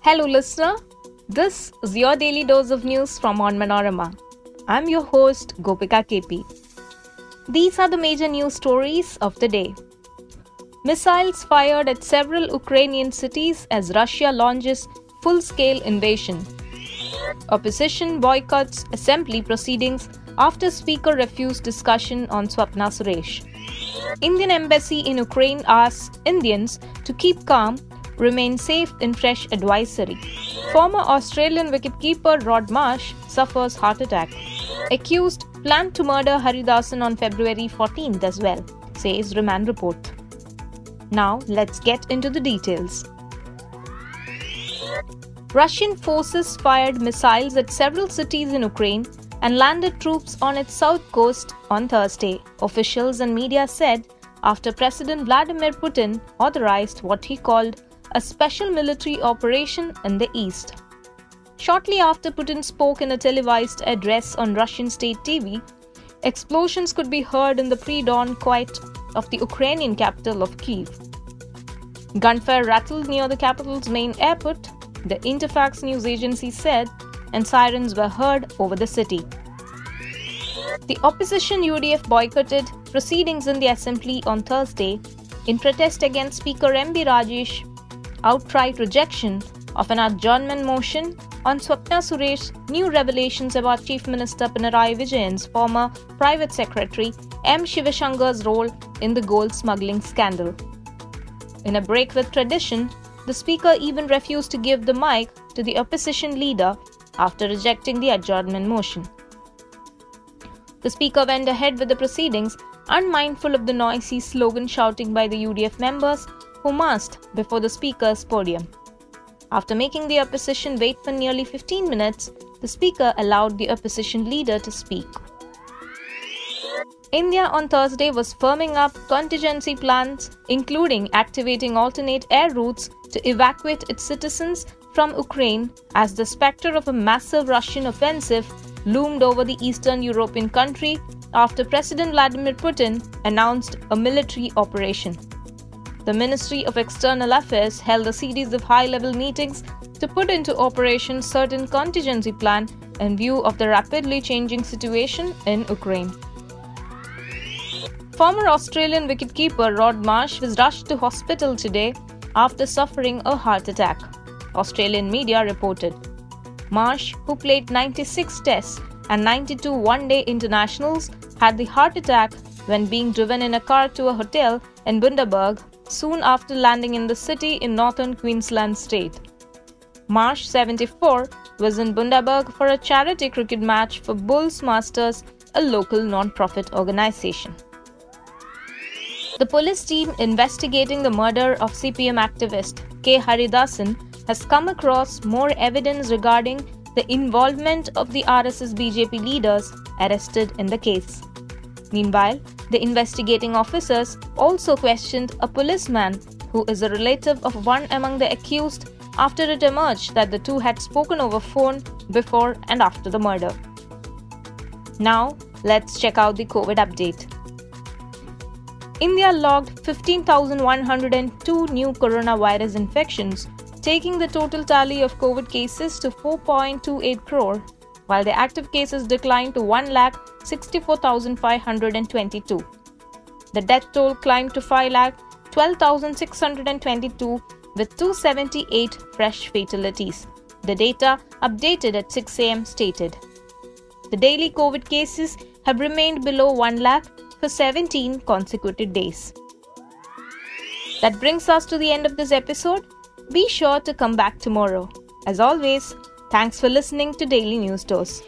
Hello, listener. This is your daily dose of news from Onmanorama. I'm your host, Gopika KP. These are the major news stories of the day. Missiles fired at several Ukrainian cities as Russia launches full scale invasion. Opposition boycotts assembly proceedings after Speaker refused discussion on Swapna Suresh. Indian Embassy in Ukraine asks Indians to keep calm, remain safe in fresh advisory. Former Australian wicketkeeper Rod Marsh suffers heart attack. Accused planned to murder Haridasan on February 14th as well, says remand report. Now let's get into the details. Russian forces fired missiles at several cities in Ukraine and landed troops on its south coast on Thursday, officials and media said after President Vladimir Putin authorized what he called a special military operation in the east. Shortly after Putin spoke in a televised address on Russian state TV, explosions could be heard in the pre dawn quiet of the Ukrainian capital of Kiev. Gunfire rattled near the capital's main airport, the Interfax news agency said, and sirens were heard over the city. The opposition UDF boycotted proceedings in the assembly on Thursday in protest against Speaker MB Rajesh outright rejection of an adjournment motion on Swapna Suresh's new revelations about Chief Minister Pinarayi Vijayan's former private secretary M. Shivashankar's role in the gold smuggling scandal. In a break with tradition, the Speaker even refused to give the mic to the opposition leader after rejecting the adjournment motion. The Speaker went ahead with the proceedings, unmindful of the noisy slogan shouting by the UDF members who before the Speaker's podium. After making the opposition wait for nearly 15 minutes, the Speaker allowed the opposition leader to speak. India on Thursday was firming up contingency plans, including activating alternate air routes to evacuate its citizens from Ukraine as the specter of a massive Russian offensive loomed over the Eastern European country after President Vladimir Putin announced a military operation. The Ministry of External Affairs held a series of high level meetings to put into operation certain contingency plan in view of the rapidly changing situation in Ukraine. Former Australian wicketkeeper Rod Marsh was rushed to hospital today after suffering a heart attack, Australian media reported. Marsh, who played 96 tests and 92 one day internationals, had the heart attack when being driven in a car to a hotel in Bundaberg soon after landing in the city in northern Queensland state. Marsh, 74, was in Bundaberg for a charity cricket match for Bulls Masters, a local non profit organization. The police team investigating the murder of CPM activist K. Haridasan has come across more evidence regarding the involvement of the RSS BJP leaders arrested in the case. Meanwhile, the investigating officers also questioned a policeman who is a relative of one among the accused after it emerged that the two had spoken over phone before and after the murder. Now, let's check out the COVID update. India logged 15,102 new coronavirus infections, taking the total tally of COVID cases to 4.28 crore, while the active cases declined to 1,64,522. The death toll climbed to 5,12,622 with 278 fresh fatalities. The data updated at 6 am stated. The daily COVID cases have remained below 1 lakh for 17 consecutive days. That brings us to the end of this episode. Be sure to come back tomorrow. As always, Thanks for listening to Daily News Dose.